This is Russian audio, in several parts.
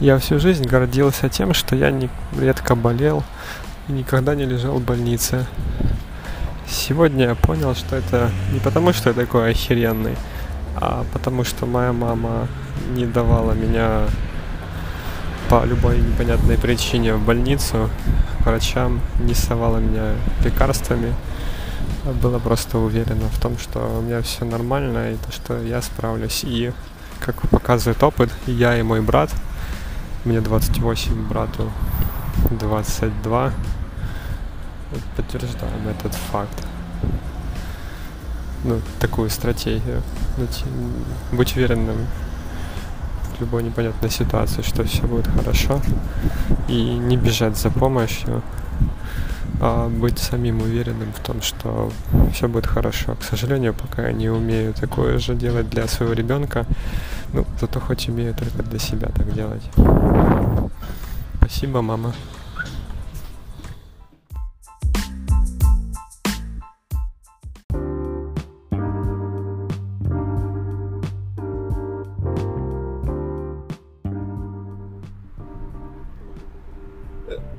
Я всю жизнь гордился тем, что я не, редко болел и никогда не лежал в больнице. Сегодня я понял, что это не потому, что я такой охеренный, а потому что моя мама не давала меня по любой непонятной причине в больницу врачам, не совала меня лекарствами, была просто уверена в том, что у меня все нормально и то, что я справлюсь. И, как показывает опыт, я и мой брат, мне 28, брату 22, подтверждаем этот факт. Ну, такую стратегию. Быть уверенным в любой непонятной ситуации, что все будет хорошо. И не бежать за помощью, быть самим уверенным в том, что все будет хорошо. К сожалению, пока я не умею такое же делать для своего ребенка, ну, зато хоть умею только для себя так делать. Спасибо, мама.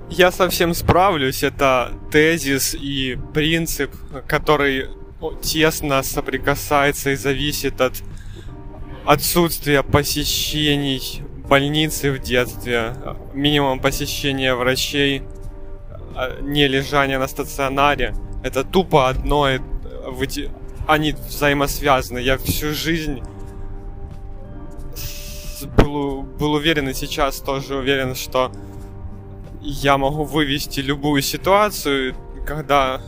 Я совсем справлюсь. Это тезис и принцип, который тесно соприкасается и зависит от отсутствия посещений больницы в детстве, минимум посещения врачей, а, не лежания на стационаре. Это тупо одно, они взаимосвязаны. Я всю жизнь был, был уверен и сейчас тоже уверен, что я могу вывести любую ситуацию, когда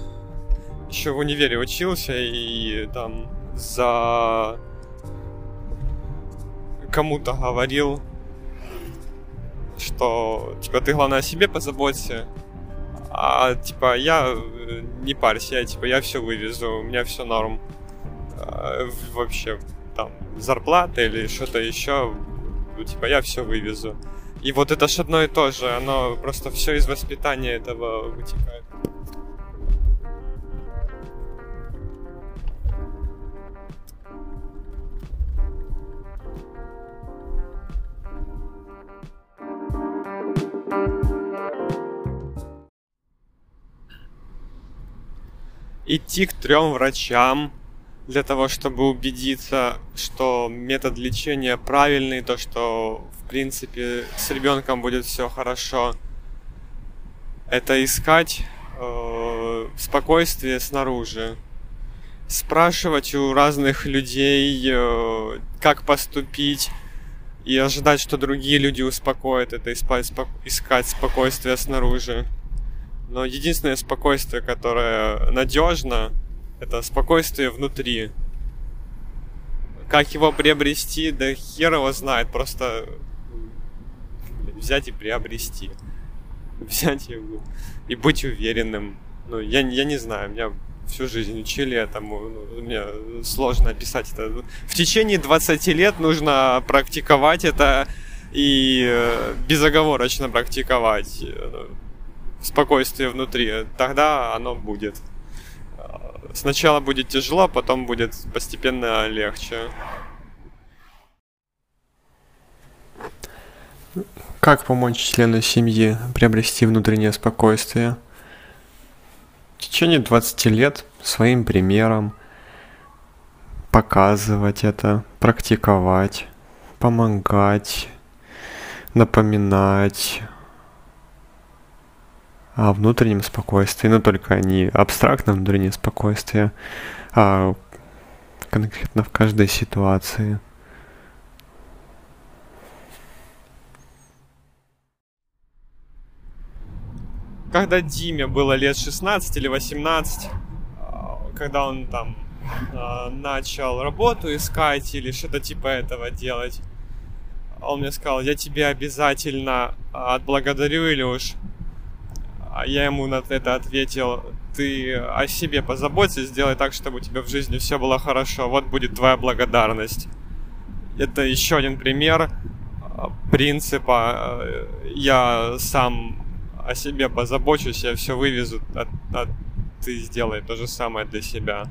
еще в универе учился и там за кому-то говорил, что типа ты главное о себе позаботься, а типа я э, не парься, я типа я все вывезу, у меня все норм. А, вообще там зарплата или что-то еще, типа я все вывезу. И вот это ж одно и то же, оно просто все из воспитания этого вытекает. идти к трем врачам для того, чтобы убедиться, что метод лечения правильный, то, что в принципе с ребенком будет все хорошо. Это искать э, спокойствие снаружи. Спрашивать у разных людей, э, как поступить, и ожидать, что другие люди успокоят это, искать спокойствие снаружи. Но единственное спокойствие, которое надежно, это спокойствие внутри. Как его приобрести, да хер его знает, просто взять и приобрести. Взять его и быть уверенным. Ну, я, я не знаю, меня всю жизнь учили этому. Ну, мне сложно описать это. В течение 20 лет нужно практиковать это и э, безоговорочно практиковать спокойствие внутри. Тогда оно будет. Сначала будет тяжело, потом будет постепенно легче. Как помочь члену семьи приобрести внутреннее спокойствие? В течение 20 лет своим примером показывать это, практиковать, помогать, напоминать, о внутреннем спокойствии, но только не абстрактном внутреннем спокойствии, а конкретно в каждой ситуации. Когда Диме было лет 16 или 18, а, когда он там а, начал работу искать или что-то типа этого делать, он мне сказал, я тебе обязательно отблагодарю, Илюш, а я ему на это ответил, ты о себе позаботься, сделай так, чтобы у тебя в жизни все было хорошо. Вот будет твоя благодарность. Это еще один пример а, принципа э, я сам о себе позабочусь, я все вывезу, а, а ты сделай то же самое для себя.